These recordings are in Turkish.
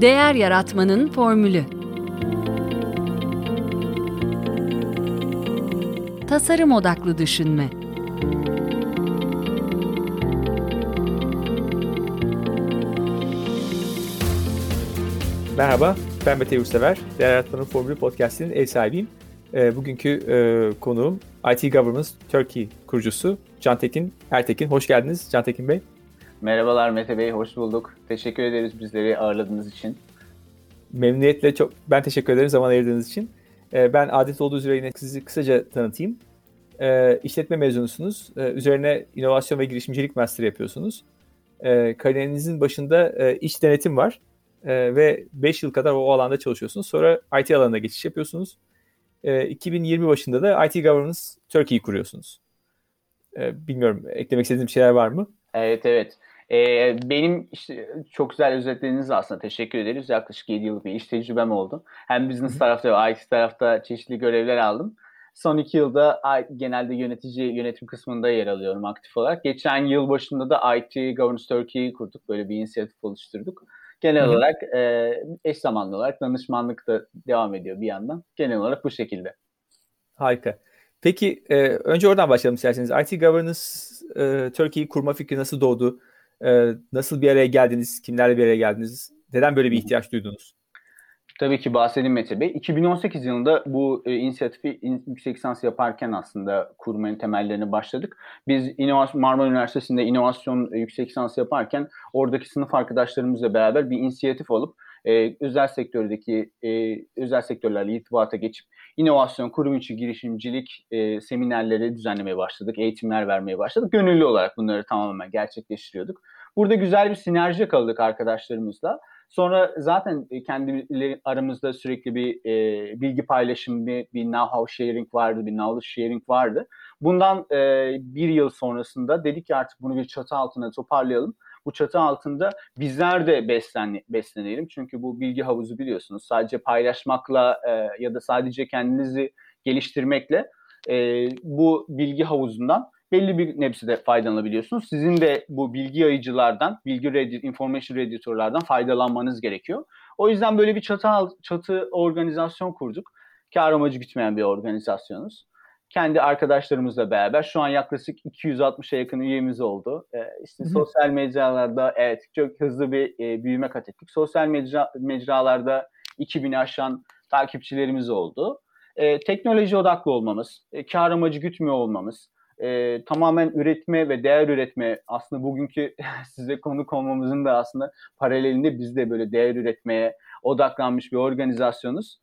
Değer Yaratmanın Formülü Tasarım Odaklı Düşünme Merhaba, ben Mete Yurtsever. Değer Yaratmanın Formülü Podcast'inin ev sahibiyim. E, bugünkü e, konuğum IT Governance Turkey kurucusu Cantekin Ertekin. Hoş geldiniz Cantekin Bey. Merhabalar Mete Bey, hoş bulduk. Teşekkür ederiz bizleri ağırladığınız için. Memnuniyetle çok ben teşekkür ederim zaman ayırdığınız için. E, ben adet olduğu üzere yine sizi kısaca tanıtayım. E, işletme mezunusunuz. E, üzerine inovasyon ve girişimcilik master yapıyorsunuz. Kariyerinizin başında e, iç denetim var. Ve 5 yıl kadar o alanda çalışıyorsunuz. Sonra IT alanına geçiş yapıyorsunuz. E, 2020 başında da IT Governance Turkey'yi kuruyorsunuz. Bilmiyorum eklemek istediğim şeyler var mı? Evet evet. Ee, benim işte çok güzel özetlediniz aslında. Teşekkür ederiz. Yaklaşık 7 yıllık bir iş tecrübem oldu. Hem business tarafta ve IT tarafta çeşitli görevler aldım. Son iki yılda genelde yönetici yönetim kısmında yer alıyorum aktif olarak. Geçen yıl başında da IT Governance Turkey'yi kurduk. Böyle bir inisiyatif oluşturduk. Genel Hı-hı. olarak e, eş zamanlı olarak danışmanlık da devam ediyor bir yandan. Genel olarak bu şekilde. Harika. Peki e, önce oradan başlayalım isterseniz. IT Governance e, Turkey'yi kurma fikri nasıl doğdu? E, nasıl bir araya geldiniz? Kimlerle bir araya geldiniz? Neden böyle bir ihtiyaç duydunuz? Tabii ki bahsedeyim Mete Bey. 2018 yılında bu e, inisiyatifi in, yüksek lisans yaparken aslında kurmanın temellerini başladık. Biz inovasyon, Marmara Üniversitesi'nde inovasyon e, yüksek lisans yaparken oradaki sınıf arkadaşlarımızla beraber bir inisiyatif alıp e, özel sektördeki e, özel sektörlerle irtibata geçip inovasyon, kurum içi girişimcilik e, seminerleri düzenlemeye başladık, eğitimler vermeye başladık. Gönüllü olarak bunları tamamen gerçekleştiriyorduk. Burada güzel bir sinerji yakaladık arkadaşlarımızla. Sonra zaten e, kendi aramızda sürekli bir e, bilgi paylaşımı, bir, bir know-how sharing vardı, bir knowledge sharing vardı. Bundan e, bir yıl sonrasında dedik ki artık bunu bir çatı altına toparlayalım. Bu çatı altında bizler de beslen, beslenelim. Çünkü bu bilgi havuzu biliyorsunuz sadece paylaşmakla e, ya da sadece kendinizi geliştirmekle e, bu bilgi havuzundan belli bir nebzede faydalanabiliyorsunuz. Sizin de bu bilgi yayıcılardan, bilgi reddit, information redditorlardan faydalanmanız gerekiyor. O yüzden böyle bir çatı çatı organizasyon kurduk. Kar amacı gütmeyen bir organizasyonuz. Kendi arkadaşlarımızla beraber şu an yaklaşık 260'a yakın üyemiz oldu. Ee, işte Hı-hı. sosyal mecralarda evet çok hızlı bir e, büyüme kat ettik. Sosyal mecra, mecralarda 2000'i aşan takipçilerimiz oldu. Ee, teknoloji odaklı olmamız, e, kar amacı gütmüyor olmamız, e, tamamen üretme ve değer üretme aslında bugünkü size konuk olmamızın da aslında paralelinde biz de böyle değer üretmeye odaklanmış bir organizasyonuz.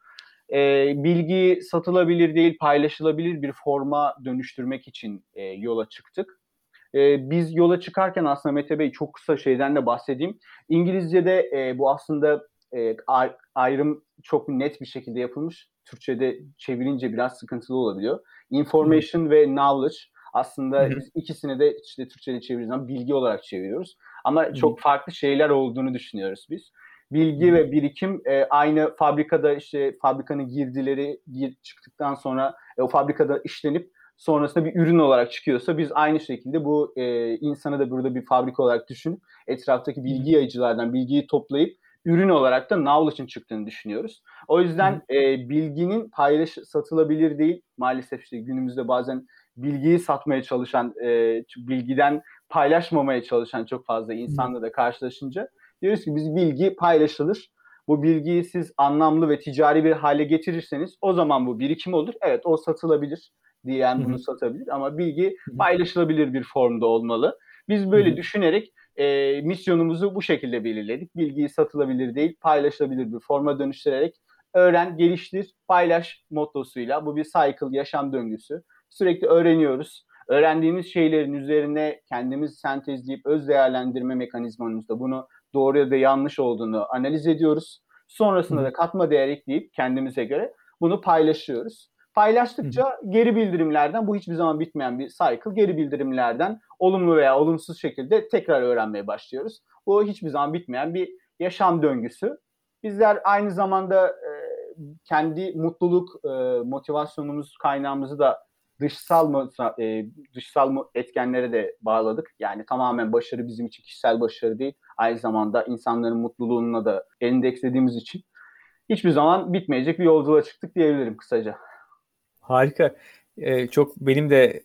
E, bilgi satılabilir değil paylaşılabilir bir forma dönüştürmek için e, yola çıktık. E, biz yola çıkarken aslında Mete Bey çok kısa şeyden de bahsedeyim. İngilizce'de e, bu aslında e, ayrım çok net bir şekilde yapılmış. Türkçe'de çevirince biraz sıkıntılı olabiliyor. Information hmm. ve knowledge aslında biz ikisini de işte Türkçe'de çevirdiğimiz zaman bilgi olarak çeviriyoruz. Ama çok farklı şeyler olduğunu düşünüyoruz biz. Bilgi ve birikim e, aynı fabrikada işte fabrikanın girdileri gir, çıktıktan sonra e, o fabrikada işlenip sonrasında bir ürün olarak çıkıyorsa biz aynı şekilde bu e, insanı da burada bir fabrika olarak düşünüp etraftaki bilgi yayıcılardan bilgiyi toplayıp ürün olarak da knowledge'ın çıktığını düşünüyoruz. O yüzden e, bilginin paylaş satılabilir değil. Maalesef işte günümüzde bazen bilgiyi satmaya çalışan, e, bilgiden paylaşmamaya çalışan çok fazla insanla da karşılaşınca diyoruz ki biz bilgi paylaşılır. Bu bilgiyi siz anlamlı ve ticari bir hale getirirseniz o zaman bu birikim olur. Evet o satılabilir diyen bunu satabilir ama bilgi paylaşılabilir bir formda olmalı. Biz böyle düşünerek e, misyonumuzu bu şekilde belirledik. Bilgiyi satılabilir değil, paylaşılabilir bir forma dönüştürerek öğren, geliştir, paylaş mottosuyla bu bir cycle, yaşam döngüsü. Sürekli öğreniyoruz. Öğrendiğimiz şeylerin üzerine kendimiz sentezleyip öz değerlendirme mekanizmamızda bunu doğru ya da yanlış olduğunu analiz ediyoruz. Sonrasında da katma değer ekleyip kendimize göre bunu paylaşıyoruz. Paylaştıkça geri bildirimlerden bu hiçbir zaman bitmeyen bir cycle. Geri bildirimlerden olumlu veya olumsuz şekilde tekrar öğrenmeye başlıyoruz. Bu hiçbir zaman bitmeyen bir yaşam döngüsü. Bizler aynı zamanda e, kendi mutluluk e, motivasyonumuz kaynağımızı da dışsal mı e, dışsal mı etkenlere de bağladık. Yani tamamen başarı bizim için kişisel başarı değil. Aynı zamanda insanların mutluluğuna da endekslediğimiz için hiçbir zaman bitmeyecek bir yolculuğa çıktık diyebilirim kısaca. Harika. Ee, çok benim de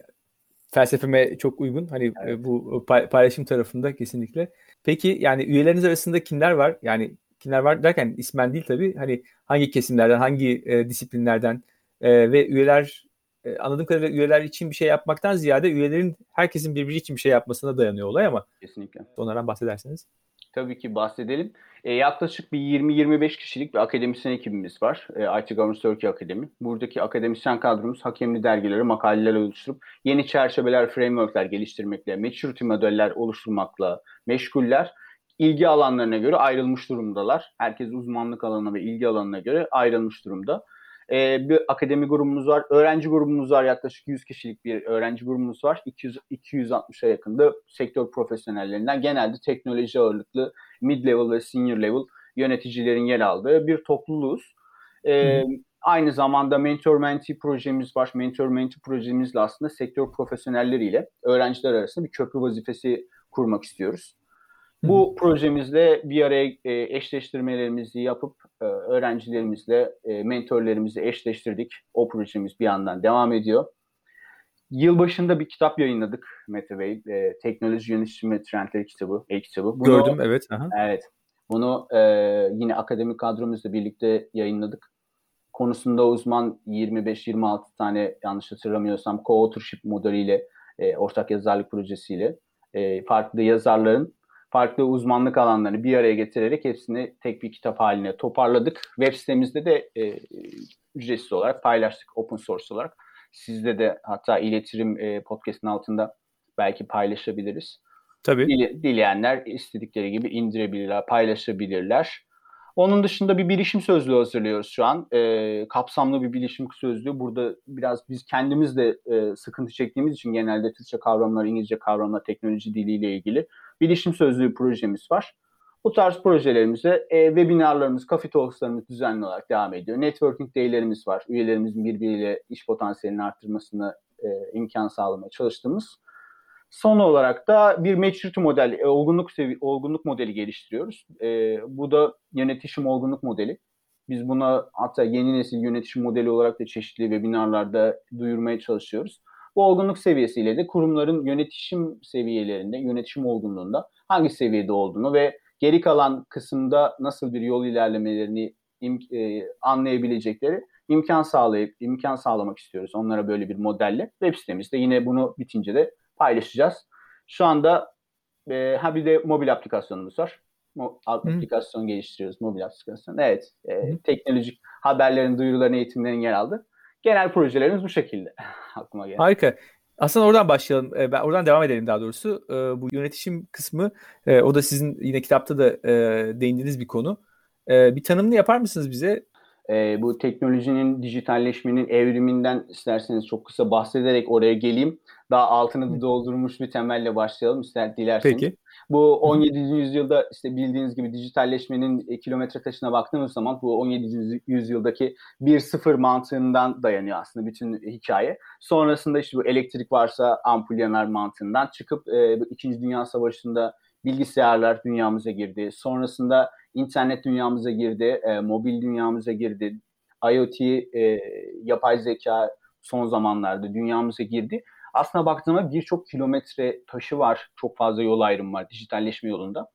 felsefeme çok uygun. Hani e, evet. bu paylaşım tarafında kesinlikle. Peki yani üyeleriniz arasında kimler var? Yani kimler var derken ismen değil tabii. Hani hangi kesimlerden, hangi e, disiplinlerden e, ve üyeler e, anladığım kadarıyla üyeler için bir şey yapmaktan ziyade üyelerin herkesin birbiri için bir şey yapmasına dayanıyor olay ama. Kesinlikle. Onlardan bahsederseniz. Tabii ki bahsedelim. E, yaklaşık bir 20-25 kişilik bir akademisyen ekibimiz var. E, IT Governance Turkey Akademi. Buradaki akademisyen kadromuz hakemli dergileri, makaleler oluşturup yeni çerçeveler, frameworkler geliştirmekle, maturity modeller oluşturmakla meşguller. İlgi alanlarına göre ayrılmış durumdalar. Herkes uzmanlık alanına ve ilgi alanına göre ayrılmış durumda. E, bir akademi grubumuz var. Öğrenci grubumuz var. Yaklaşık 100 kişilik bir öğrenci grubumuz var. 200 260'a yakında sektör profesyonellerinden genelde teknoloji ağırlıklı mid-level ve senior level yöneticilerin yer aldığı bir topluluğuz. E, aynı zamanda mentor mentee projemiz var. Mentor mentee projemizle aslında sektör profesyonelleriyle öğrenciler arasında bir köprü vazifesi kurmak istiyoruz. Bu projemizle bir araya e, eşleştirmelerimizi yapıp e, öğrencilerimizle, e, mentorlarımızı eşleştirdik. O projemiz bir yandan devam ediyor. Yılbaşında bir kitap yayınladık Mete Bey. E, Teknoloji Yönetimi Trendleri kitabı, e-kitabı. Bunu, Gördüm evet. Aha. Evet. Bunu e, yine akademik kadromuzla birlikte yayınladık. Konusunda uzman 25-26 tane yanlış hatırlamıyorsam co-authorship modeliyle, e, ortak yazarlık projesiyle e, farklı yazarların farklı uzmanlık alanlarını bir araya getirerek hepsini tek bir kitap haline toparladık. Web sitemizde de e, ücretsiz olarak paylaştık open source olarak. Sizde de hatta iletirim e, podcast'ın altında belki paylaşabiliriz. Tabii. Dile, dileyenler istedikleri gibi indirebilirler, paylaşabilirler. Onun dışında bir bilişim sözlüğü hazırlıyoruz şu an. E, kapsamlı bir bilişim sözlüğü. Burada biraz biz kendimiz de e, sıkıntı çektiğimiz için genelde Türkçe kavramlar, İngilizce kavramlar, teknoloji diliyle ilgili bilişim sözlüğü projemiz var. Bu tarz projelerimizde e, webinarlarımız, kafe talkslarımız düzenli olarak devam ediyor. Networking day'lerimiz var. Üyelerimizin birbiriyle iş potansiyelini arttırmasını e, imkan sağlamaya çalıştığımız. Son olarak da bir maturity model, e, olgunluk sevi olgunluk modeli geliştiriyoruz. E, bu da yönetişim olgunluk modeli. Biz buna hatta yeni nesil yönetişim modeli olarak da çeşitli webinarlarda duyurmaya çalışıyoruz. Bu olgunluk seviyesiyle de kurumların yönetişim seviyelerinde, yönetişim olgunluğunda hangi seviyede olduğunu ve geri kalan kısımda nasıl bir yol ilerlemelerini im- e, anlayabilecekleri imkan sağlayıp imkan sağlamak istiyoruz onlara böyle bir modelle. Web sitemizde yine bunu bitince de paylaşacağız. Şu anda e, ha bir de mobil aplikasyonumuz var. Mo- aplikasyon geliştiriyoruz, mobil aplikasyon. Evet, e, teknolojik haberlerin, duyuruların, eğitimlerin yer aldı. Genel projelerimiz bu şekilde aklıma geldi. Harika. Aslında oradan başlayalım. E, ben oradan devam edelim daha doğrusu. E, bu yönetişim kısmı e, o da sizin yine kitapta da değindiğiniz bir konu. Bir tanımını yapar mısınız bize? Bu teknolojinin, dijitalleşmenin evriminden isterseniz çok kısa bahsederek oraya geleyim. Daha altını doldurmuş bir temelle başlayalım ister dilerseniz. Peki. Bu 17. yüzyılda işte bildiğiniz gibi dijitalleşmenin e, kilometre taşına baktığımız zaman bu 17. yüzyıldaki bir sıfır mantığından dayanıyor aslında bütün hikaye. Sonrasında işte bu elektrik varsa ampul yanar mantığından çıkıp e, İkinci Dünya Savaşı'nda bilgisayarlar dünyamıza girdi. Sonrasında internet dünyamıza girdi, e, mobil dünyamıza girdi. IoT, e, yapay zeka son zamanlarda dünyamıza girdi aslına baktığımda birçok kilometre taşı var. Çok fazla yol ayrımı var dijitalleşme yolunda.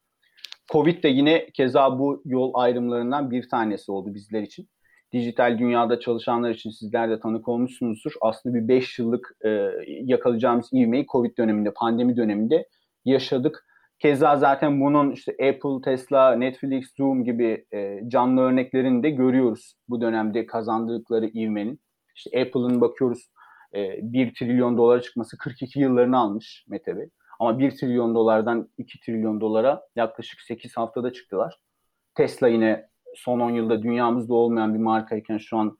Covid de yine keza bu yol ayrımlarından bir tanesi oldu bizler için. Dijital dünyada çalışanlar için sizler de tanık olmuşsunuzdur. Aslında bir 5 yıllık e, yakalayacağımız ivmeyi Covid döneminde, pandemi döneminde yaşadık. Keza zaten bunun işte Apple, Tesla, Netflix, Zoom gibi e, canlı örneklerini de görüyoruz bu dönemde kazandıkları ivmenin. İşte Apple'ın bakıyoruz e, 1 trilyon dolara çıkması 42 yıllarını almış Mete Bey. Ama 1 trilyon dolardan 2 trilyon dolara yaklaşık 8 haftada çıktılar. Tesla yine son 10 yılda dünyamızda olmayan bir markayken şu an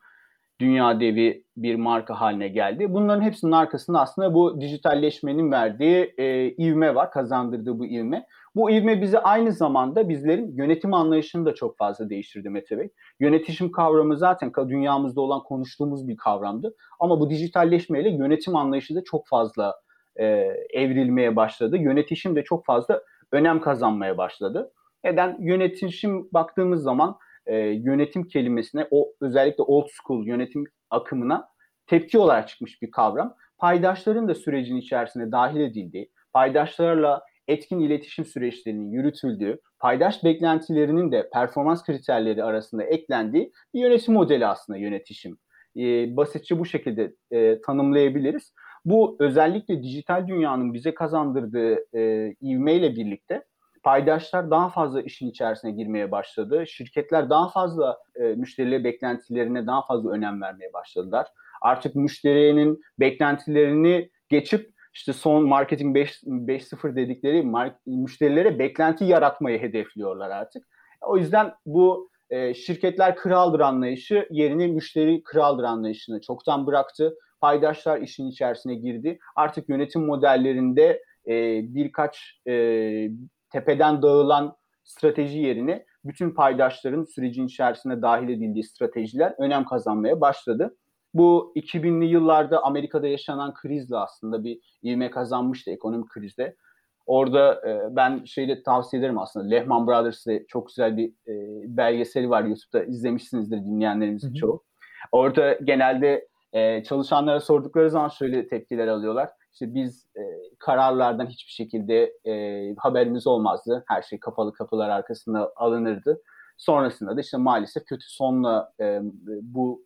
dünya devi bir marka haline geldi. Bunların hepsinin arkasında aslında bu dijitalleşmenin verdiği e, ivme var, kazandırdığı bu ivme. Bu ivme bizi aynı zamanda bizlerin yönetim anlayışını da çok fazla değiştirdi Mete Bey. Yönetişim kavramı zaten dünyamızda olan konuştuğumuz bir kavramdı. Ama bu dijitalleşmeyle yönetim anlayışı da çok fazla e, evrilmeye başladı. Yönetişim de çok fazla önem kazanmaya başladı. Neden? Yönetişim baktığımız zaman e, yönetim kelimesine o özellikle old school yönetim akımına tepki olarak çıkmış bir kavram. Paydaşların da sürecin içerisine dahil edildiği, paydaşlarla etkin iletişim süreçlerinin yürütüldüğü, paydaş beklentilerinin de performans kriterleri arasında eklendiği bir yönetim modeli aslında yönetişim. E, basitçe bu şekilde e, tanımlayabiliriz. Bu özellikle dijital dünyanın bize kazandırdığı e, ivmeyle birlikte paydaşlar daha fazla işin içerisine girmeye başladı. Şirketler daha fazla e, müşterileri beklentilerine daha fazla önem vermeye başladılar. Artık müşterinin beklentilerini geçip işte son marketing 5.0 dedikleri müşterilere beklenti yaratmayı hedefliyorlar artık. O yüzden bu e, şirketler kraldır anlayışı yerini müşteri kraldır anlayışını çoktan bıraktı. Paydaşlar işin içerisine girdi. Artık yönetim modellerinde e, birkaç e, tepeden dağılan strateji yerine bütün paydaşların sürecin içerisine dahil edildiği stratejiler önem kazanmaya başladı. Bu 2000'li yıllarda Amerika'da yaşanan krizle aslında bir ivme kazanmıştı ekonomik krizde. Orada e, ben şeyde tavsiye ederim aslında. Lehman Brothers'ı çok güzel bir e, belgeseli var YouTube'da izlemişsinizdir dinleyenlerimizin çoğu. Orada genelde e, çalışanlara sordukları zaman şöyle tepkiler alıyorlar. İşte biz e, kararlardan hiçbir şekilde e, haberimiz olmazdı. Her şey kapalı kapılar arkasında alınırdı. Sonrasında da işte maalesef kötü sonla e, bu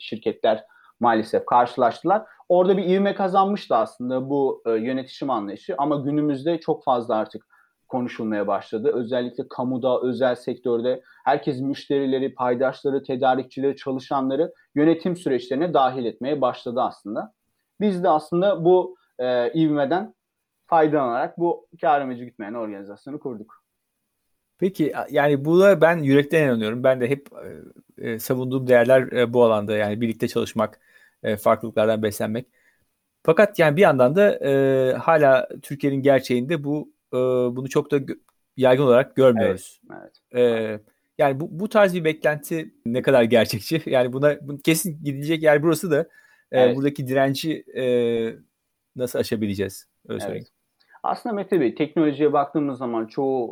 şirketler maalesef karşılaştılar. Orada bir ivme kazanmıştı aslında bu e, yönetişim anlayışı ama günümüzde çok fazla artık konuşulmaya başladı. Özellikle kamuda, özel sektörde herkes müşterileri, paydaşları, tedarikçileri, çalışanları yönetim süreçlerine dahil etmeye başladı aslında. Biz de aslında bu e, ivmeden faydalanarak bu kar amacı gütmeyen organizasyonu kurduk. Peki yani buna ben yürekten inanıyorum. Ben de hep e, savunduğum değerler e, bu alanda yani birlikte çalışmak, e, farklılıklardan beslenmek. Fakat yani bir yandan da e, hala Türkiye'nin gerçeğinde bu e, bunu çok da yaygın olarak görmüyoruz. Evet, evet. E, yani bu, bu tarz bir beklenti ne kadar gerçekçi? Yani buna kesin gidecek yer burası da evet. buradaki direnci e, nasıl aşabileceğiz? Öyle evet. Aslında Mete Bey teknolojiye baktığımız zaman çoğu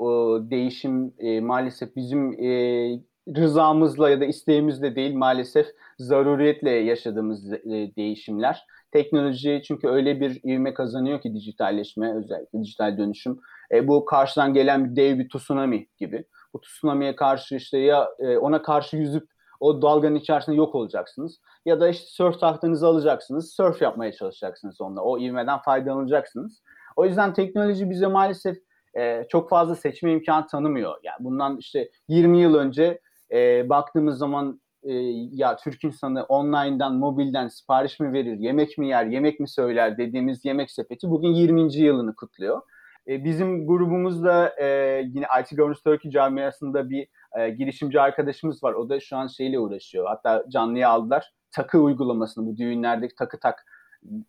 e, değişim e, maalesef bizim e, rızamızla ya da isteğimizle değil maalesef zaruriyetle yaşadığımız e, değişimler. Teknoloji çünkü öyle bir ivme kazanıyor ki dijitalleşme özellikle dijital dönüşüm. E, bu karşıdan gelen bir dev bir tsunami gibi. Bu tsunami'ye karşı işte ya e, ona karşı yüzüp o dalganın içerisinde yok olacaksınız. Ya da işte surf tahtanızı alacaksınız, surf yapmaya çalışacaksınız onunla. O ivmeden faydalanacaksınız. O yüzden teknoloji bize maalesef e, çok fazla seçme imkanı tanımıyor. Yani bundan işte 20 yıl önce e, baktığımız zaman e, ya Türk insanı online'dan, mobilden sipariş mi verir, yemek mi yer, yemek mi söyler dediğimiz yemek sepeti bugün 20. yılını kutluyor. E, bizim grubumuzda e, yine IT Governance Turkey camiasında bir e, girişimci arkadaşımız var. O da şu an şeyle uğraşıyor. Hatta canlıya aldılar. Takı uygulamasını bu düğünlerdeki takı tak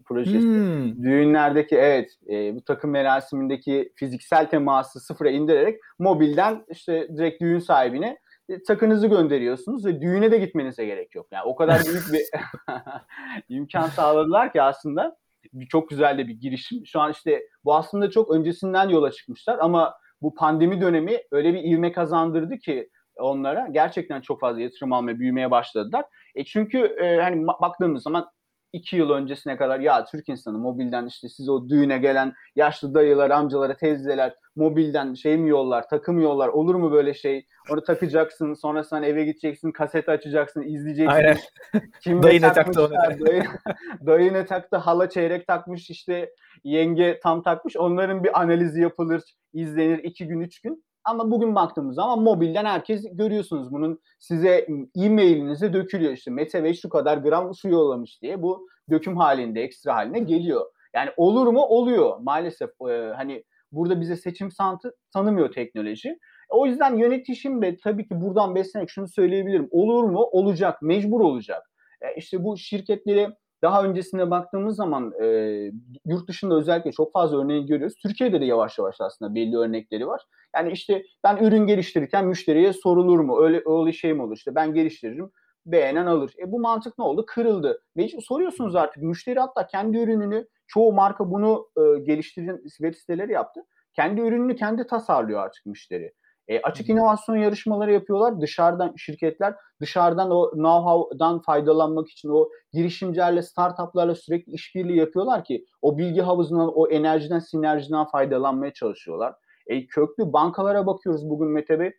projesi. Hmm. Düğünlerdeki evet e, bu takım merasimindeki fiziksel teması sıfıra indirerek mobilden işte direkt düğün sahibine e, takınızı gönderiyorsunuz ve düğüne de gitmenize gerek yok. Yani o kadar büyük bir imkan sağladılar ki aslında bir çok güzel de bir girişim. Şu an işte bu aslında çok öncesinden yola çıkmışlar ama bu pandemi dönemi öyle bir ivme kazandırdı ki onlara gerçekten çok fazla yatırım almaya, büyümeye başladılar. E çünkü e, hani baktığımız zaman iki yıl öncesine kadar ya Türk insanı mobilden işte siz o düğüne gelen yaşlı dayılar, amcalara, teyzeler mobilden şey mi yollar, takım yollar olur mu böyle şey? Onu takacaksın, sonrasında eve gideceksin, kaset açacaksın, izleyeceksin. Aynen. Kim dayı ne taktı onu? Dayı, dayı ne taktı, hala çeyrek takmış işte yenge tam takmış. Onların bir analizi yapılır, izlenir iki gün, üç gün. Ama bugün baktığımız zaman mobilden herkes görüyorsunuz bunun size e-mailinize dökülüyor işte Mete Bey şu kadar gram su yollamış diye bu döküm halinde ekstra haline geliyor. Yani olur mu? Oluyor. Maalesef e, hani burada bize seçim santı tanımıyor teknoloji. O yüzden yönetişim de tabii ki buradan beslenerek şunu söyleyebilirim. Olur mu? Olacak. Mecbur olacak. E, işte bu şirketleri daha öncesine baktığımız zaman e, yurt dışında özellikle çok fazla örneği görüyoruz. Türkiye'de de yavaş yavaş aslında belli örnekleri var. Yani işte ben ürün geliştirirken müşteriye sorulur mu? Öyle öyle şey mi olur? İşte ben geliştiririm beğenen alır. E bu mantık ne oldu? Kırıldı. Ve soruyorsunuz artık müşteri hatta kendi ürününü çoğu marka bunu e, geliştiren web siteleri yaptı. Kendi ürününü kendi tasarlıyor artık müşteri. E, açık inovasyon yarışmaları yapıyorlar. Dışarıdan şirketler dışarıdan o know-how'dan faydalanmak için o girişimcilerle, startuplarla sürekli işbirliği yapıyorlar ki o bilgi havuzundan, o enerjiden, sinerjiden faydalanmaya çalışıyorlar. E, köklü bankalara bakıyoruz bugün Mete Bey.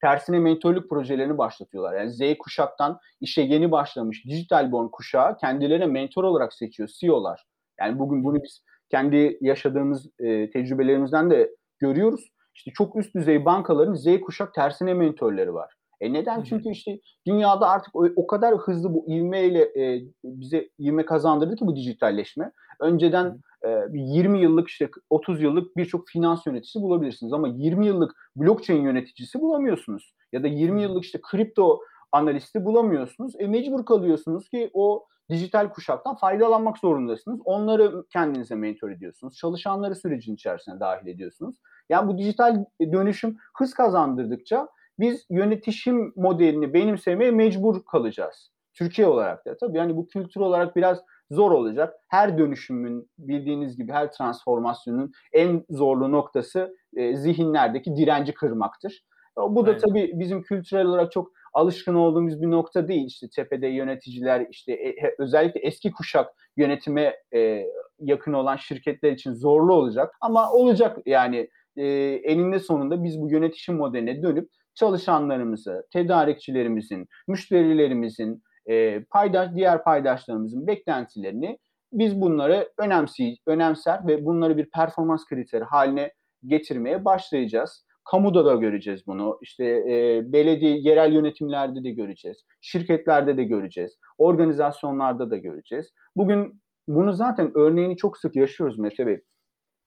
Tersine mentorluk projelerini başlatıyorlar. Yani Z kuşaktan işe yeni başlamış dijital born kuşağı kendilerine mentor olarak seçiyor CEO'lar. Yani bugün bunu biz kendi yaşadığımız e, tecrübelerimizden de görüyoruz. İşte çok üst düzey bankaların Z kuşak tersine mentorları var. E neden? Hı-hı. Çünkü işte dünyada artık o, o kadar hızlı bu ivmeyle e, bize ivme kazandırdı ki bu dijitalleşme. Önceden e, 20 yıllık işte 30 yıllık birçok finans yöneticisi bulabilirsiniz ama 20 yıllık blockchain yöneticisi bulamıyorsunuz. Ya da 20 yıllık işte kripto analisti bulamıyorsunuz. E mecbur kalıyorsunuz ki o dijital kuşaktan faydalanmak zorundasınız. Onları kendinize mentor ediyorsunuz. Çalışanları sürecin içerisine dahil ediyorsunuz. Yani bu dijital dönüşüm hız kazandırdıkça biz yönetişim modelini benimsemeye mecbur kalacağız. Türkiye olarak da tabii yani bu kültür olarak biraz zor olacak. Her dönüşümün bildiğiniz gibi her transformasyonun en zorlu noktası e, zihinlerdeki direnci kırmaktır. Bu da Aynen. tabii bizim kültürel olarak çok alışkın olduğumuz bir nokta değil. İşte tepede yöneticiler işte e, özellikle eski kuşak yönetime e, yakın olan şirketler için zorlu olacak. Ama olacak yani e, eninde sonunda biz bu yönetişim modeline dönüp çalışanlarımızı, tedarikçilerimizin, müşterilerimizin, e, paydaş, diğer paydaşlarımızın beklentilerini biz bunları önemsi, önemser ve bunları bir performans kriteri haline getirmeye başlayacağız. Kamuda da göreceğiz bunu. İşte e, belediye, yerel yönetimlerde de göreceğiz. Şirketlerde de göreceğiz. Organizasyonlarda da göreceğiz. Bugün bunu zaten örneğini çok sık yaşıyoruz Mete Bey.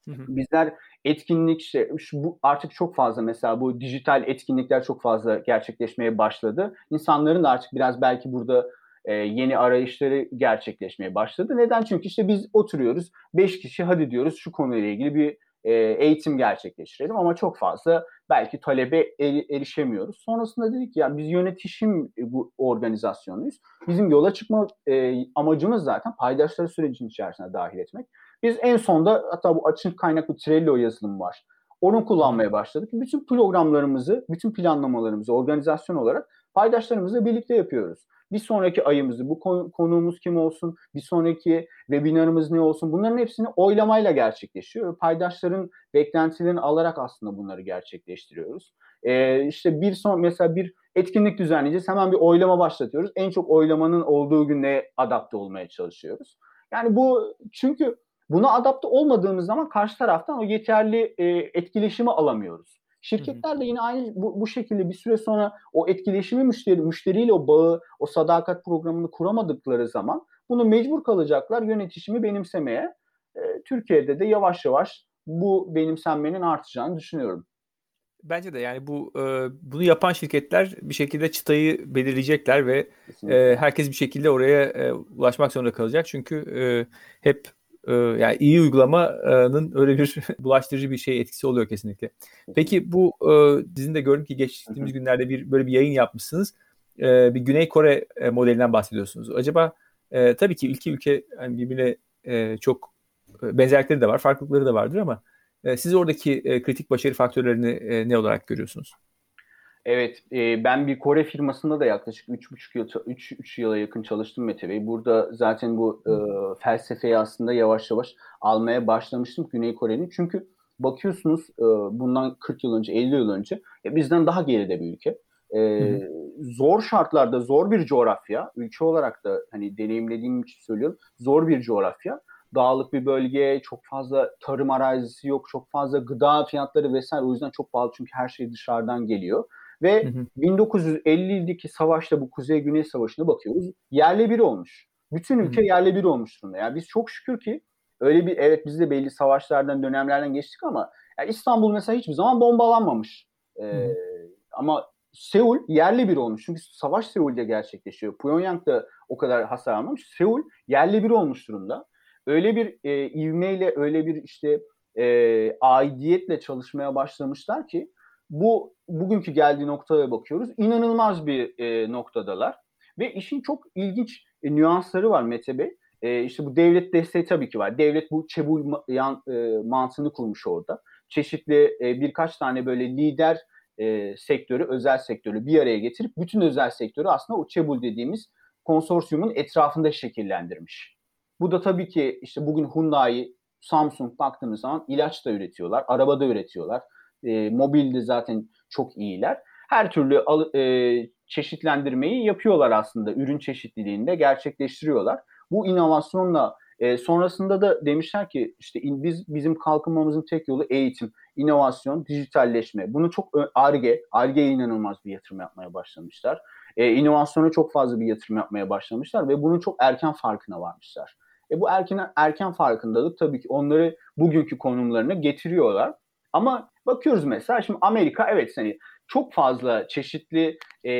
Bizler etkinlik işte şu, bu artık çok fazla mesela bu dijital etkinlikler çok fazla gerçekleşmeye başladı. İnsanların da artık biraz belki burada e, yeni arayışları gerçekleşmeye başladı. Neden? Çünkü işte biz oturuyoruz, beş kişi hadi diyoruz şu konuyla ilgili bir e, eğitim gerçekleştirelim ama çok fazla belki talebe er, erişemiyoruz. Sonrasında dedik ya biz yönetişim bu organizasyonuyuz. Bizim yola çıkma e, amacımız zaten paydaşları sürecin içerisine dahil etmek. Biz en sonda hatta bu açık kaynaklı Trello yazılım var. Onu kullanmaya başladık. Bütün programlarımızı, bütün planlamalarımızı organizasyon olarak paydaşlarımızla birlikte yapıyoruz. Bir sonraki ayımızı, bu konuğumuz kim olsun, bir sonraki webinarımız ne olsun bunların hepsini oylamayla gerçekleşiyor. Paydaşların beklentilerini alarak aslında bunları gerçekleştiriyoruz. Ee, işte bir son mesela bir etkinlik düzenleyeceğiz. Hemen bir oylama başlatıyoruz. En çok oylamanın olduğu günde adapte olmaya çalışıyoruz. Yani bu çünkü Buna adapte olmadığımız zaman karşı taraftan o yeterli e, etkileşimi alamıyoruz. Şirketler de yine aynı bu, bu şekilde bir süre sonra o etkileşimi müşteri müşteriyle o bağı, o sadakat programını kuramadıkları zaman bunu mecbur kalacaklar yönetişimi benimsemeye. E, Türkiye'de de yavaş yavaş bu benimsenmenin artacağını düşünüyorum. Bence de yani bu e, bunu yapan şirketler bir şekilde çıtayı belirleyecekler ve e, herkes bir şekilde oraya e, ulaşmak zorunda kalacak. Çünkü e, hep yani iyi uygulamanın öyle bir bulaştırıcı bir şey etkisi oluyor kesinlikle. Peki bu e, sizin de gördüm ki geçtiğimiz günlerde bir böyle bir yayın yapmışsınız. E, bir Güney Kore e, modelinden bahsediyorsunuz. Acaba tabii ki ülke ülke yani birbirine çok benzerlikleri de var, farklılıkları da vardır ama siz oradaki kritik başarı faktörlerini ne olarak görüyorsunuz? Evet, e, ben bir Kore firmasında da yaklaşık 3,5 yıl 3, 3 yıla yakın çalıştım Mete Bey. Burada zaten bu e, felsefeyi aslında yavaş yavaş almaya başlamıştım Güney Kore'nin. Çünkü bakıyorsunuz e, bundan 40 yıl önce, 50 yıl önce e, bizden daha geride bir ülke. E, zor şartlarda, zor bir coğrafya, ülke olarak da hani deneyimlediğim için söylüyorum, zor bir coğrafya dağlık bir bölge, çok fazla tarım arazisi yok, çok fazla gıda fiyatları vesaire o yüzden çok pahalı çünkü her şey dışarıdan geliyor. Ve hı hı. 1950'deki savaşta bu Kuzey Güney Savaşı'na bakıyoruz. Yerle bir olmuş. Bütün ülke hı hı. yerle bir olmuş durumda. Yani biz çok şükür ki öyle bir evet biz de belli savaşlardan dönemlerden geçtik ama yani İstanbul mesela hiçbir zaman bombalanmamış. Ee, ama Seul yerli bir olmuş. Çünkü savaş Seul'de gerçekleşiyor. Pyongyang da o kadar hasar almamış. Seul yerli bir olmuş durumda. Öyle bir e, ivmeyle, öyle bir işte e, aidiyetle çalışmaya başlamışlar ki bu bugünkü geldiği noktaya bakıyoruz. İnanılmaz bir e, noktadalar. Ve işin çok ilginç e, nüansları var Mete Bey. E, işte bu devlet desteği tabii ki var. Devlet bu çebul yan, e, mantığını kurmuş orada. Çeşitli e, birkaç tane böyle lider e, sektörü, özel sektörü bir araya getirip bütün özel sektörü aslında o çebul dediğimiz konsorsiyumun etrafında şekillendirmiş. Bu da tabii ki işte bugün Hyundai, Samsung baktığımız zaman ilaç da üretiyorlar, araba da üretiyorlar. E, mobilde zaten çok iyiler. Her türlü al, e, çeşitlendirmeyi yapıyorlar aslında. Ürün çeşitliliğinde gerçekleştiriyorlar. Bu inovasyonla e, sonrasında da demişler ki işte biz bizim kalkınmamızın tek yolu eğitim, inovasyon, dijitalleşme. Bunu çok ARGE, ARGE'ye inanılmaz bir yatırım yapmaya başlamışlar. E, inovasyona çok fazla bir yatırım yapmaya başlamışlar ve bunun çok erken farkına varmışlar. E, bu erken erken farkındalık tabii ki onları bugünkü konumlarına getiriyorlar. Ama bakıyoruz mesela şimdi Amerika evet hani çok fazla çeşitli e,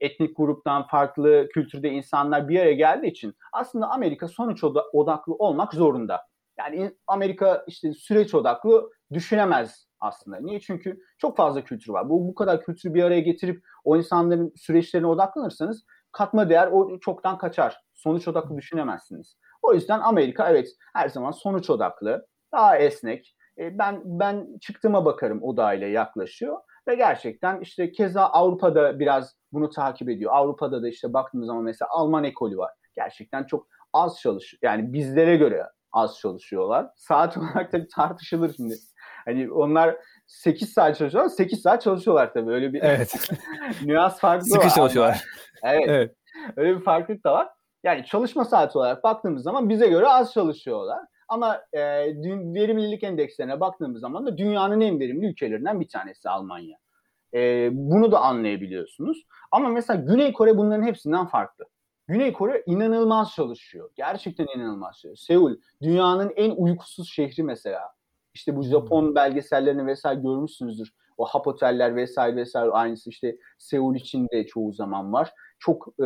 etnik gruptan farklı kültürde insanlar bir araya geldiği için aslında Amerika sonuç odaklı olmak zorunda. Yani Amerika işte süreç odaklı düşünemez aslında. Niye? Çünkü çok fazla kültür var. Bu bu kadar kültürü bir araya getirip o insanların süreçlerine odaklanırsanız katma değer o çoktan kaçar. Sonuç odaklı düşünemezsiniz. O yüzden Amerika evet her zaman sonuç odaklı, daha esnek. E, ben ben çıktığıma bakarım odayla yaklaşıyor ve gerçekten işte keza Avrupa'da biraz bunu takip ediyor. Avrupa'da da işte baktığımız zaman mesela Alman ekolü var. Gerçekten çok az çalışıyor. Yani bizlere göre az çalışıyorlar. Saat olarak tabii tartışılır şimdi. Hani onlar 8 saat çalışıyorlar, 8 saat çalışıyorlar tabii. Öyle bir evet. nüans farkı Sıkı var. Sıkı çalışıyorlar. Evet. evet. Öyle bir farklılık da var. Yani çalışma saati olarak baktığımız zaman bize göre az çalışıyorlar. Ama e, verimlilik endekslerine baktığımız zaman da dünyanın en verimli ülkelerinden bir tanesi Almanya. E, bunu da anlayabiliyorsunuz. Ama mesela Güney Kore bunların hepsinden farklı. Güney Kore inanılmaz çalışıyor. Gerçekten inanılmaz çalışıyor. Seul dünyanın en uykusuz şehri mesela. İşte bu Japon hmm. belgesellerini vesaire görmüşsünüzdür. O hap oteller vesaire vesaire aynısı işte Seul için de çoğu zaman var. Çok e,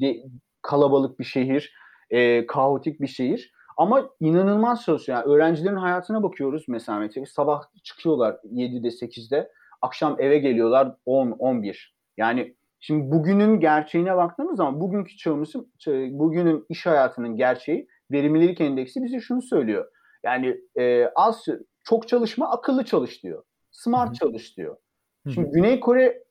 de, kalabalık bir şehir, e, kaotik bir şehir. Ama inanılmaz çalışıyor. Yani öğrencilerin hayatına bakıyoruz mesela mesela sabah çıkıyorlar 7'de 8'de akşam eve geliyorlar 10 11. Yani şimdi bugünün gerçeğine baktığımız zaman bugünkü çağımızın bugünün iş hayatının gerçeği verimlilik endeksi bize şunu söylüyor. Yani e, az çok çalışma akıllı çalış diyor. Smart Hı-hı. çalış diyor. Şimdi Hı-hı. Güney Kore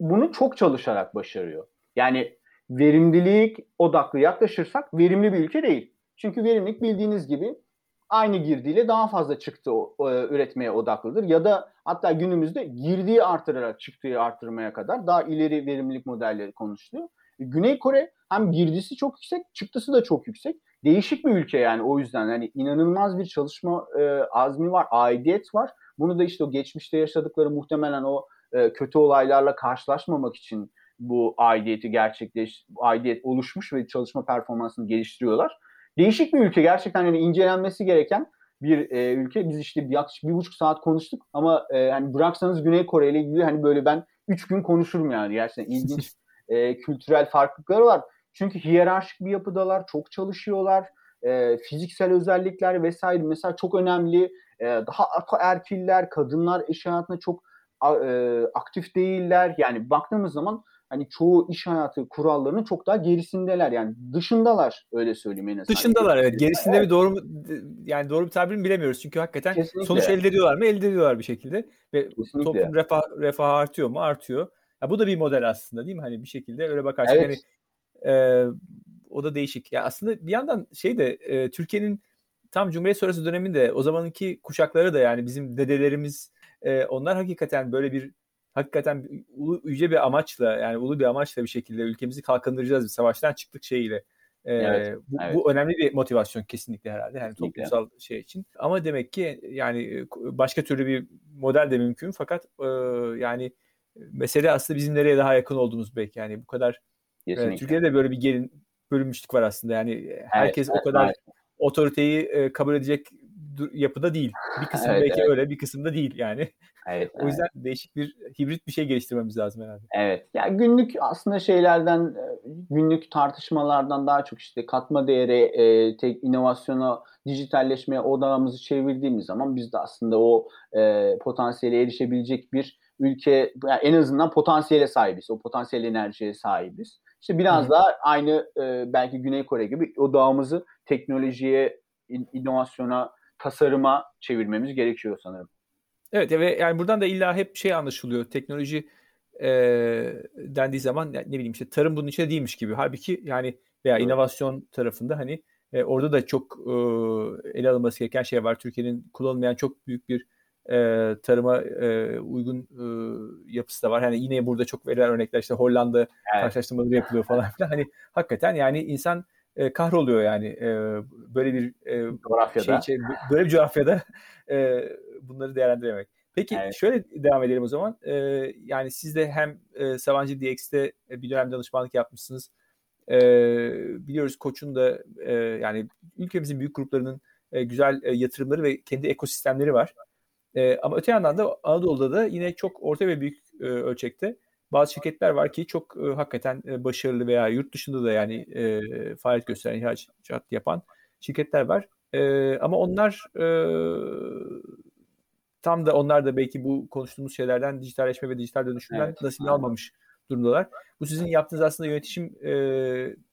bunu çok çalışarak başarıyor. Yani verimlilik odaklı yaklaşırsak verimli bir ülke değil. Çünkü verimlilik bildiğiniz gibi aynı girdiyle daha fazla çıktı e, üretmeye odaklıdır. Ya da hatta günümüzde girdiği artırarak çıktığı arttırmaya kadar daha ileri verimlilik modelleri konuşuluyor. Güney Kore hem girdisi çok yüksek, çıktısı da çok yüksek. Değişik bir ülke yani o yüzden yani inanılmaz bir çalışma e, azmi var, aidiyet var. Bunu da işte o geçmişte yaşadıkları muhtemelen o e, kötü olaylarla karşılaşmamak için bu aidiyeti gerçekleş, aidiyet oluşmuş ve çalışma performansını geliştiriyorlar. Değişik bir ülke gerçekten yani incelenmesi gereken bir e, ülke. Biz işte yaklaşık bir buçuk saat konuştuk ama e, hani bıraksanız Güney Kore ile ilgili hani böyle ben üç gün konuşurum yani gerçekten ilginç e, kültürel farklılıkları var. Çünkü hiyerarşik bir yapıdalar, çok çalışıyorlar, e, fiziksel özellikler vesaire mesela çok önemli. E, daha erkiller, kadınlar iş hayatında çok e, aktif değiller. Yani baktığımız zaman hani çoğu iş hayatı kurallarının çok daha gerisindeler yani dışındalar öyle söyleyeyim en azından. Dışındalar evet. Gerisinde evet. bir doğru mu yani doğru bir tabirini bilemiyoruz çünkü hakikaten Kesinlikle. sonuç elde ediyorlar mı? Elde ediyorlar bir şekilde ve Kesinlikle. toplum refah refah artıyor mu? Artıyor. Ya bu da bir model aslında değil mi? Hani bir şekilde öyle bakarsak evet. hani e, o da değişik. Ya aslında bir yandan şey de e, Türkiye'nin tam Cumhuriyet sonrası döneminde o zamanki kuşakları da yani bizim dedelerimiz e, onlar hakikaten böyle bir hakikaten ulu, yüce bir amaçla yani ulu bir amaçla bir şekilde ülkemizi kalkındıracağız bir savaştan çıktık şeyiyle. Ee, evet, bu, evet. bu önemli bir motivasyon kesinlikle herhalde yani kesinlikle. toplumsal şey için. Ama demek ki yani başka türlü bir model de mümkün fakat e, yani mesele aslında bizim nereye daha yakın olduğumuz belki yani bu kadar e, Türkiye'de de böyle bir gelin bölünmüşlük var aslında yani herkes evet, o kadar evet. otoriteyi e, kabul edecek yapıda değil. Bir kısım evet, belki evet. öyle, bir kısımda değil yani. Evet. o yüzden evet. değişik bir hibrit bir şey geliştirmemiz lazım herhalde. Evet. Ya yani günlük aslında şeylerden e, günlük tartışmalardan daha çok işte katma değeri, e, tek inovasyona, dijitalleşmeye odağımızı çevirdiğimiz zaman biz de aslında o e, potansiyele erişebilecek bir ülke yani en azından potansiyele sahibiz. O potansiyel enerjiye sahibiz. İşte biraz Hı. daha aynı e, belki Güney Kore gibi odağımızı teknolojiye, in, inovasyona, tasarıma çevirmemiz gerekiyor sanırım. Evet ve yani buradan da illa hep şey anlaşılıyor. Teknoloji e, dendiği zaman ne bileyim işte tarım bunun içinde değilmiş gibi. Halbuki yani veya evet. inovasyon tarafında hani e, orada da çok e, ele alınması gereken şey var. Türkiye'nin kullanılmayan çok büyük bir e, tarıma e, uygun e, yapısı da var. Hani yine burada çok verilen örnekler işte Hollanda evet. karşılaştırmaları yapılıyor falan filan. Hani hakikaten yani insan e, kahroluyor yani e, böyle bir e, coğrafyada. Şey, böyle bir coğrafyada e, bunları değerlendiremek. Peki evet. şöyle devam edelim o zaman. E, yani siz de hem e, Sabancı DX'te bir dönem danışmanlık yapmışsınız. E, biliyoruz Koç'un da e, yani ülkemizin büyük gruplarının e, güzel e, yatırımları ve kendi ekosistemleri var. E, ama öte yandan da Anadolu'da da yine çok orta ve büyük e, ölçekte bazı şirketler var ki çok e, hakikaten e, başarılı veya yurt dışında da yani e, faaliyet gösteren, ihracat yapan şirketler var. E, ama onlar e, tam da onlar da belki bu konuştuğumuz şeylerden dijitalleşme ve dijital dönüşümden evet. nasibini almamış durumdalar. Bu sizin yaptığınız aslında yönetişim e,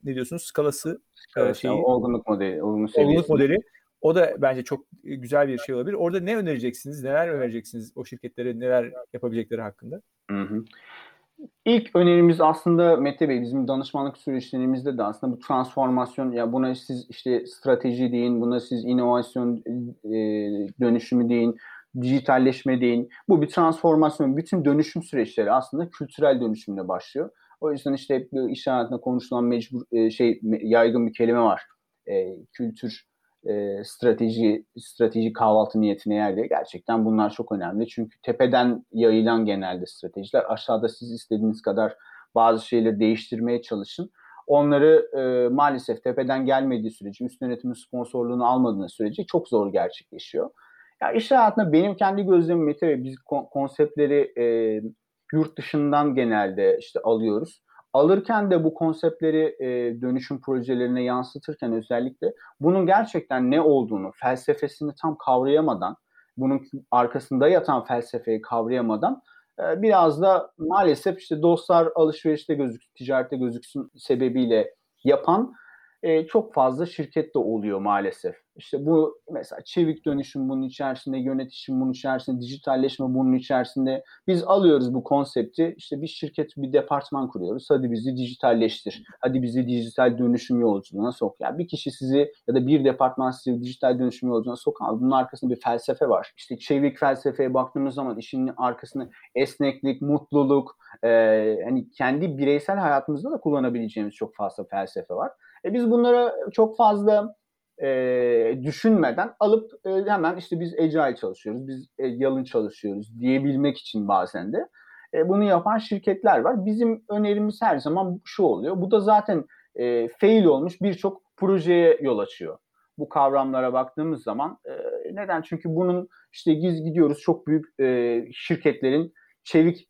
ne diyorsunuz skalası evet, şeyi, olgunluk modeli, olgunluk modeli. O da bence çok güzel bir şey olabilir. Orada ne önereceksiniz? Neler önereceksiniz o şirketlere neler yapabilecekleri hakkında? Hı hı. İlk önerimiz aslında Mete Bey bizim danışmanlık süreçlerimizde de aslında bu transformasyon ya buna siz işte strateji deyin, buna siz inovasyon e, dönüşümü deyin, dijitalleşme deyin. Bu bir transformasyon, bütün dönüşüm süreçleri aslında kültürel dönüşümle başlıyor. O yüzden işte iş hayatında konuşulan mecbur e, şey yaygın bir kelime var. E, kültür e, strateji strateji kahvaltı niyetine yerde gerçekten bunlar çok önemli. Çünkü tepeden yayılan genelde stratejiler. Aşağıda siz istediğiniz kadar bazı şeyleri değiştirmeye çalışın. Onları e, maalesef tepeden gelmediği sürece, üst yönetimin sponsorluğunu almadığınız sürece çok zor gerçekleşiyor. Ya yani iş hayatında benim kendi gözlemim Mete ve biz konseptleri e, yurt dışından genelde işte alıyoruz alırken de bu konseptleri e, dönüşüm projelerine yansıtırken özellikle bunun gerçekten ne olduğunu, felsefesini tam kavrayamadan, bunun arkasında yatan felsefeyi kavrayamadan e, biraz da maalesef işte dostlar alışverişte gözüksün, ticarette gözüksün sebebiyle yapan e, çok fazla şirket de oluyor maalesef. İşte bu mesela çevik dönüşüm bunun içerisinde, yönetişim bunun içerisinde, dijitalleşme bunun içerisinde. Biz alıyoruz bu konsepti. İşte bir şirket, bir departman kuruyoruz. Hadi bizi dijitalleştir. Hadi bizi dijital dönüşüm yolculuğuna sok. Yani bir kişi sizi ya da bir departman sizi dijital dönüşüm yolculuğuna sokan bunun arkasında bir felsefe var. İşte çevik felsefeye baktığımız zaman işin arkasında esneklik, mutluluk, e, hani kendi bireysel hayatımızda da kullanabileceğimiz çok fazla felsefe var. E biz bunlara çok fazla e, düşünmeden alıp e, hemen işte biz Agile çalışıyoruz, biz e, Yalın çalışıyoruz diyebilmek için bazen de e, bunu yapan şirketler var. Bizim önerimiz her zaman şu oluyor. Bu da zaten e, fail olmuş birçok projeye yol açıyor. Bu kavramlara baktığımız zaman e, neden? Çünkü bunun işte giz gidiyoruz çok büyük e, şirketlerin çevik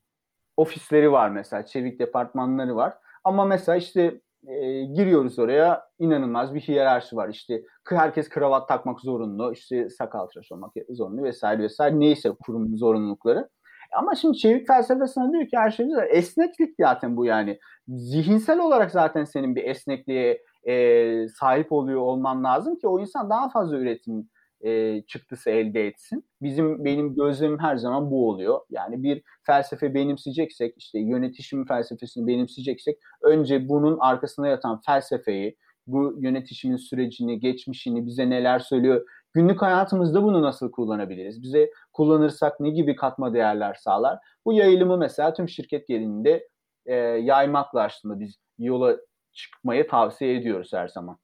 ofisleri var mesela, çevik departmanları var. Ama mesela işte e, giriyoruz oraya inanılmaz bir hiyerarşi var. İşte herkes kravat takmak zorunlu, işte sakal tıraş olmak zorunlu vesaire vesaire. Neyse kurumun zorunlulukları. Ama şimdi çevik felsefesine diyor ki her şey güzel. Esneklik zaten bu yani. Zihinsel olarak zaten senin bir esnekliğe e, sahip oluyor olman lazım ki o insan daha fazla üretim e, çıktısı elde etsin. Bizim benim gözlemim her zaman bu oluyor. Yani bir felsefe benimseyeceksek, işte yönetişim felsefesini benimseyeceksek önce bunun arkasında yatan felsefeyi, bu yönetişimin sürecini, geçmişini, bize neler söylüyor, günlük hayatımızda bunu nasıl kullanabiliriz? Bize kullanırsak ne gibi katma değerler sağlar? Bu yayılımı mesela tüm şirket genelinde e, yaymakla aslında biz yola çıkmayı tavsiye ediyoruz her zaman.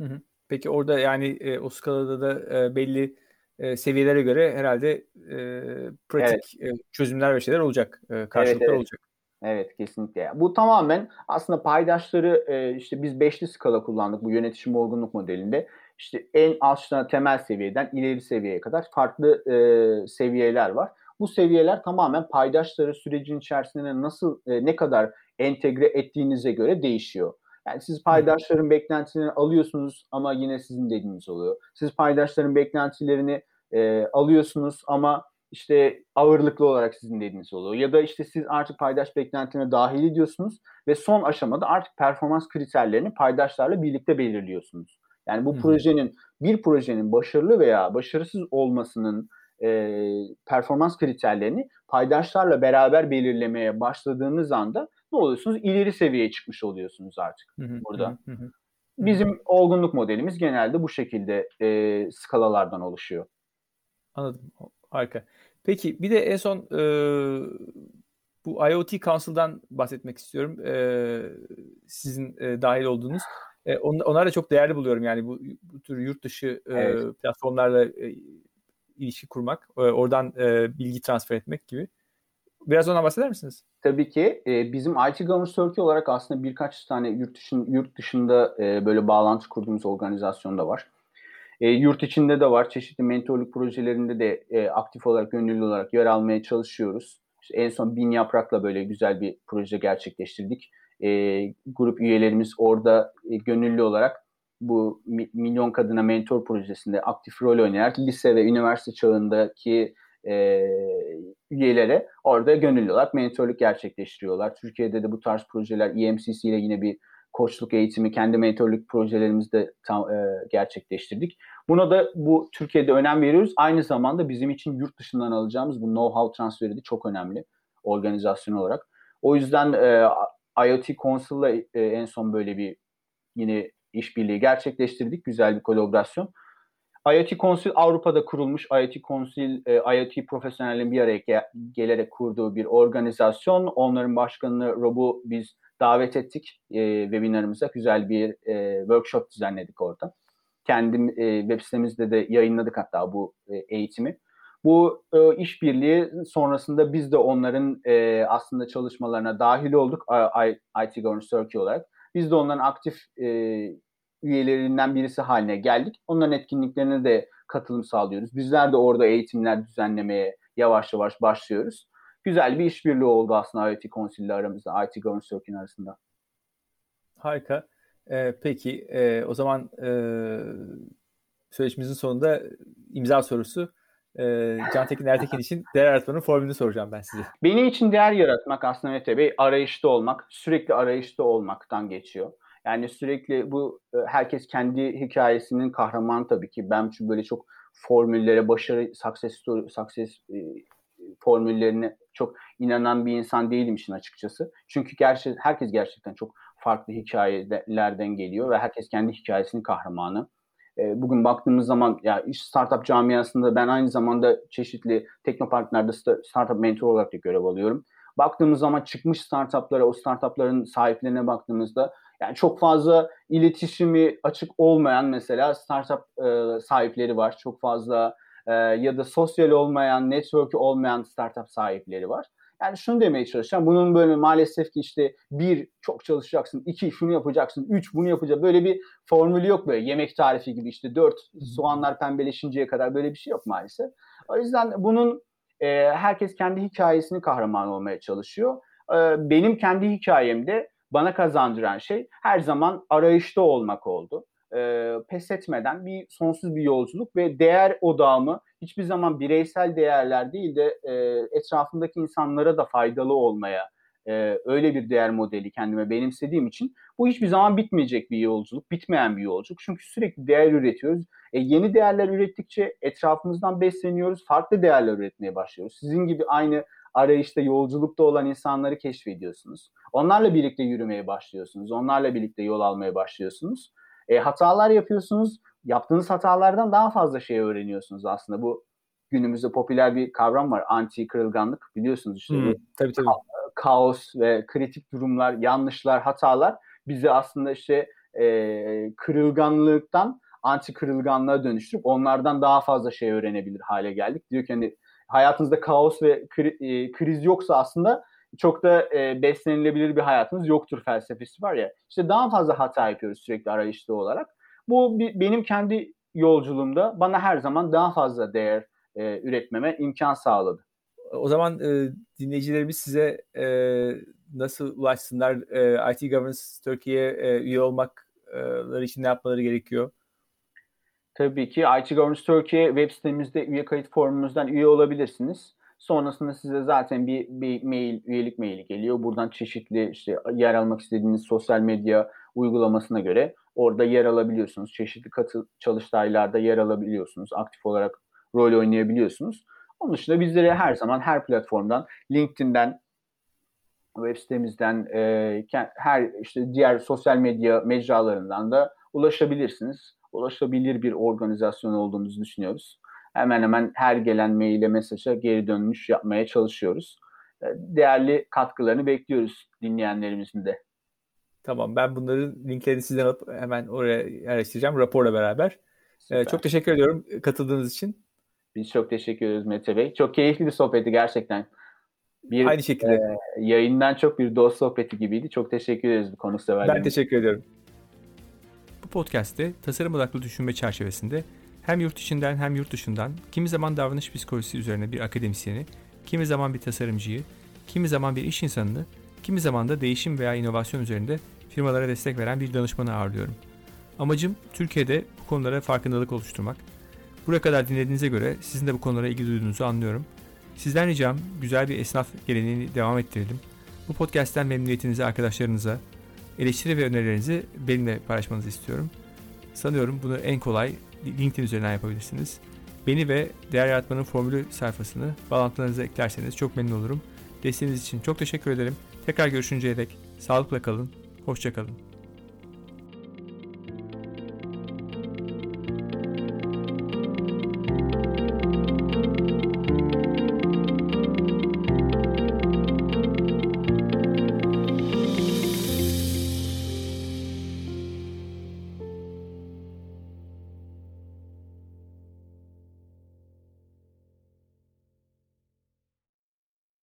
Hı hı. Peki orada yani e, o skalada da e, belli e, seviyelere göre herhalde e, pratik evet. e, çözümler ve şeyler olacak, e, karşılıklar evet, evet. olacak. Evet kesinlikle. Bu tamamen aslında paydaşları e, işte biz beşli skala kullandık bu yönetişim olgunluk modelinde. işte en aşağı temel seviyeden ileri seviyeye kadar farklı e, seviyeler var. Bu seviyeler tamamen paydaşları sürecin içerisinde nasıl e, ne kadar entegre ettiğinize göre değişiyor. Yani siz paydaşların beklentilerini alıyorsunuz ama yine sizin dediğiniz oluyor. Siz paydaşların beklentilerini e, alıyorsunuz ama işte ağırlıklı olarak sizin dediğiniz oluyor. Ya da işte siz artık paydaş beklentilerine dahil ediyorsunuz ve son aşamada artık performans kriterlerini paydaşlarla birlikte belirliyorsunuz. Yani bu hmm. projenin bir projenin başarılı veya başarısız olmasının e, performans kriterlerini paydaşlarla beraber belirlemeye başladığınız anda ne oluyorsunuz? İleri seviyeye çıkmış oluyorsunuz artık hı hı, burada. Hı hı. Bizim olgunluk modelimiz genelde bu şekilde e, skalalardan oluşuyor. Anladım. Harika. Peki bir de en son e, bu IoT Council'dan bahsetmek istiyorum. E, sizin e, dahil olduğunuz. E, on, onlar da çok değerli buluyorum yani bu, bu tür yurt dışı e, evet. platformlarla e, ilişki kurmak, e, oradan e, bilgi transfer etmek gibi. Biraz ondan bahseder misiniz? Tabii ki. E, bizim IT Governance Turkey olarak aslında birkaç tane yurt, dışın, yurt dışında e, böyle bağlantı kurduğumuz organizasyon da var. E, yurt içinde de var. Çeşitli mentorluk projelerinde de e, aktif olarak, gönüllü olarak yer almaya çalışıyoruz. İşte en son Bin Yaprak'la böyle güzel bir proje gerçekleştirdik. E, grup üyelerimiz orada e, gönüllü olarak bu Milyon Kadına Mentor projesinde aktif rol oynayarak lise ve üniversite çağındaki e, üyelere orada gönüllü olarak mentorluk gerçekleştiriyorlar. Türkiye'de de bu tarz projeler EMCC ile yine bir koçluk eğitimi, kendi mentorluk projelerimizde tam, e, gerçekleştirdik. Buna da bu Türkiye'de önem veriyoruz. Aynı zamanda bizim için yurt dışından alacağımız bu know-how transferi de çok önemli organizasyon olarak. O yüzden e, IoT Council'la e, en son böyle bir yine işbirliği gerçekleştirdik. Güzel bir kolaborasyon. IoT Council Avrupa'da kurulmuş IoT Council, e, IoT profesyonellerin bir araya ge- gelerek kurduğu bir organizasyon. Onların başkanını Rob'u biz davet ettik e, webinarımıza. Güzel bir e, workshop düzenledik orada. Kendim e, web sitemizde de yayınladık hatta bu e, eğitimi. Bu e, işbirliği sonrasında biz de onların e, aslında çalışmalarına dahil olduk I, I, IT Governance Turkey olarak. Biz de onların aktif e, üyelerinden birisi haline geldik. Onların etkinliklerine de katılım sağlıyoruz. Bizler de orada eğitimler düzenlemeye yavaş yavaş başlıyoruz. Güzel bir işbirliği oldu aslında IoT Council ile aramızda, IT Governance Circuit'in arasında. Harika. Ee, peki e, o zaman e, söyleşimizin sonunda imza sorusu e, Cantekin Ertekin için değer yaratmanın formülünü soracağım ben size. Benim için değer yaratmak aslında Mete Bey arayışta olmak, sürekli arayışta olmaktan geçiyor. Yani sürekli bu e, herkes kendi hikayesinin kahramanı tabii ki. Ben çünkü böyle çok formüllere, başarı, success story, success e, formüllerine çok inanan bir insan değilim işin açıkçası. Çünkü gerçi herkes gerçekten çok farklı hikayelerden geliyor ve herkes kendi hikayesinin kahramanı. E, bugün baktığımız zaman ya startup camiasında ben aynı zamanda çeşitli teknoparklarda startup mentor olarak da görev alıyorum. Baktığımız zaman çıkmış startuplara, o startupların sahiplerine baktığımızda yani çok fazla iletişimi açık olmayan mesela startup e, sahipleri var. Çok fazla e, ya da sosyal olmayan, network'ü olmayan startup sahipleri var. Yani şunu demeye çalışacağım. Bunun böyle maalesef ki işte bir çok çalışacaksın, iki şunu yapacaksın, üç bunu yapacaksın. Böyle bir formülü yok böyle yemek tarifi gibi işte dört soğanlar pembeleşinceye kadar böyle bir şey yok maalesef. O yüzden bunun e, herkes kendi hikayesini kahraman olmaya çalışıyor. E, benim kendi hikayemde bana kazandıran şey her zaman arayışta olmak oldu. E, pes etmeden bir sonsuz bir yolculuk ve değer odağımı hiçbir zaman bireysel değerler değil de e, etrafındaki insanlara da faydalı olmaya e, öyle bir değer modeli kendime benimsediğim için bu hiçbir zaman bitmeyecek bir yolculuk, bitmeyen bir yolculuk. Çünkü sürekli değer üretiyoruz. E, yeni değerler ürettikçe etrafımızdan besleniyoruz, farklı değerler üretmeye başlıyoruz. Sizin gibi aynı arayışta, yolculukta olan insanları keşfediyorsunuz. Onlarla birlikte yürümeye başlıyorsunuz. Onlarla birlikte yol almaya başlıyorsunuz. E, hatalar yapıyorsunuz. Yaptığınız hatalardan daha fazla şey öğreniyorsunuz aslında. Bu günümüzde popüler bir kavram var. Anti kırılganlık biliyorsunuz işte. Hmm, tabii tabii. Kaos ve kritik durumlar, yanlışlar, hatalar bizi aslında işte e, kırılganlıktan anti kırılganlığa dönüştürüp onlardan daha fazla şey öğrenebilir hale geldik. Diyor ki hani hayatınızda kaos ve kri, e, kriz yoksa aslında çok da e, beslenilebilir bir hayatınız yoktur felsefesi var ya. İşte daha fazla hata yapıyoruz sürekli arayışta olarak. Bu bir, benim kendi yolculuğumda bana her zaman daha fazla değer e, üretmeme imkan sağladı. O zaman e, dinleyicilerimiz size e, nasıl ulaşsınlar? E, IT Governance Türkiye e, üye olmakları için ne yapmaları gerekiyor? Tabii ki IT Governance Türkiye web sitemizde üye kayıt formumuzdan üye olabilirsiniz. Sonrasında size zaten bir, bir mail, üyelik maili geliyor. Buradan çeşitli işte yer almak istediğiniz sosyal medya uygulamasına göre orada yer alabiliyorsunuz. Çeşitli katı çalıştaylarda yer alabiliyorsunuz. Aktif olarak rol oynayabiliyorsunuz. Onun dışında bizlere her zaman her platformdan, LinkedIn'den, web sitemizden, e, her işte diğer sosyal medya mecralarından da ulaşabilirsiniz. Ulaşabilir bir organizasyon olduğumuzu düşünüyoruz. Hemen hemen her gelen maile, mesaja geri dönüş yapmaya çalışıyoruz. E, değerli katkılarını bekliyoruz dinleyenlerimizin de. Tamam ben bunların linklerini sizden alıp hemen oraya yerleştireceğim raporla beraber. Süper. Çok teşekkür ediyorum katıldığınız için. Biz çok teşekkür ederiz Mete Bey. Çok keyifli bir sohbetti gerçekten. Bir, Aynı şekilde. E, yayından çok bir dost sohbeti gibiydi. Çok teşekkür ederiz konuk severlerine. Ben teşekkür ediyorum. Bu podcast'te tasarım odaklı düşünme çerçevesinde hem yurt içinden hem yurt dışından kimi zaman davranış psikolojisi üzerine bir akademisyeni, kimi zaman bir tasarımcıyı, kimi zaman bir iş insanını, kimi zaman da değişim veya inovasyon üzerinde firmalara destek veren bir danışmanı ağırlıyorum. Amacım Türkiye'de bu konulara farkındalık oluşturmak. Buraya kadar dinlediğinize göre sizin de bu konulara ilgi duyduğunuzu anlıyorum. Sizden ricam güzel bir esnaf geleneğini devam ettirelim. Bu podcast'ten memnuniyetinizi arkadaşlarınıza, eleştiri ve önerilerinizi benimle paylaşmanızı istiyorum. Sanıyorum bunu en kolay LinkedIn üzerinden yapabilirsiniz. Beni ve Değer Yaratmanın Formülü sayfasını bağlantılarınıza eklerseniz çok memnun olurum. Desteğiniz için çok teşekkür ederim. Tekrar görüşünceye dek sağlıkla kalın, hoşçakalın.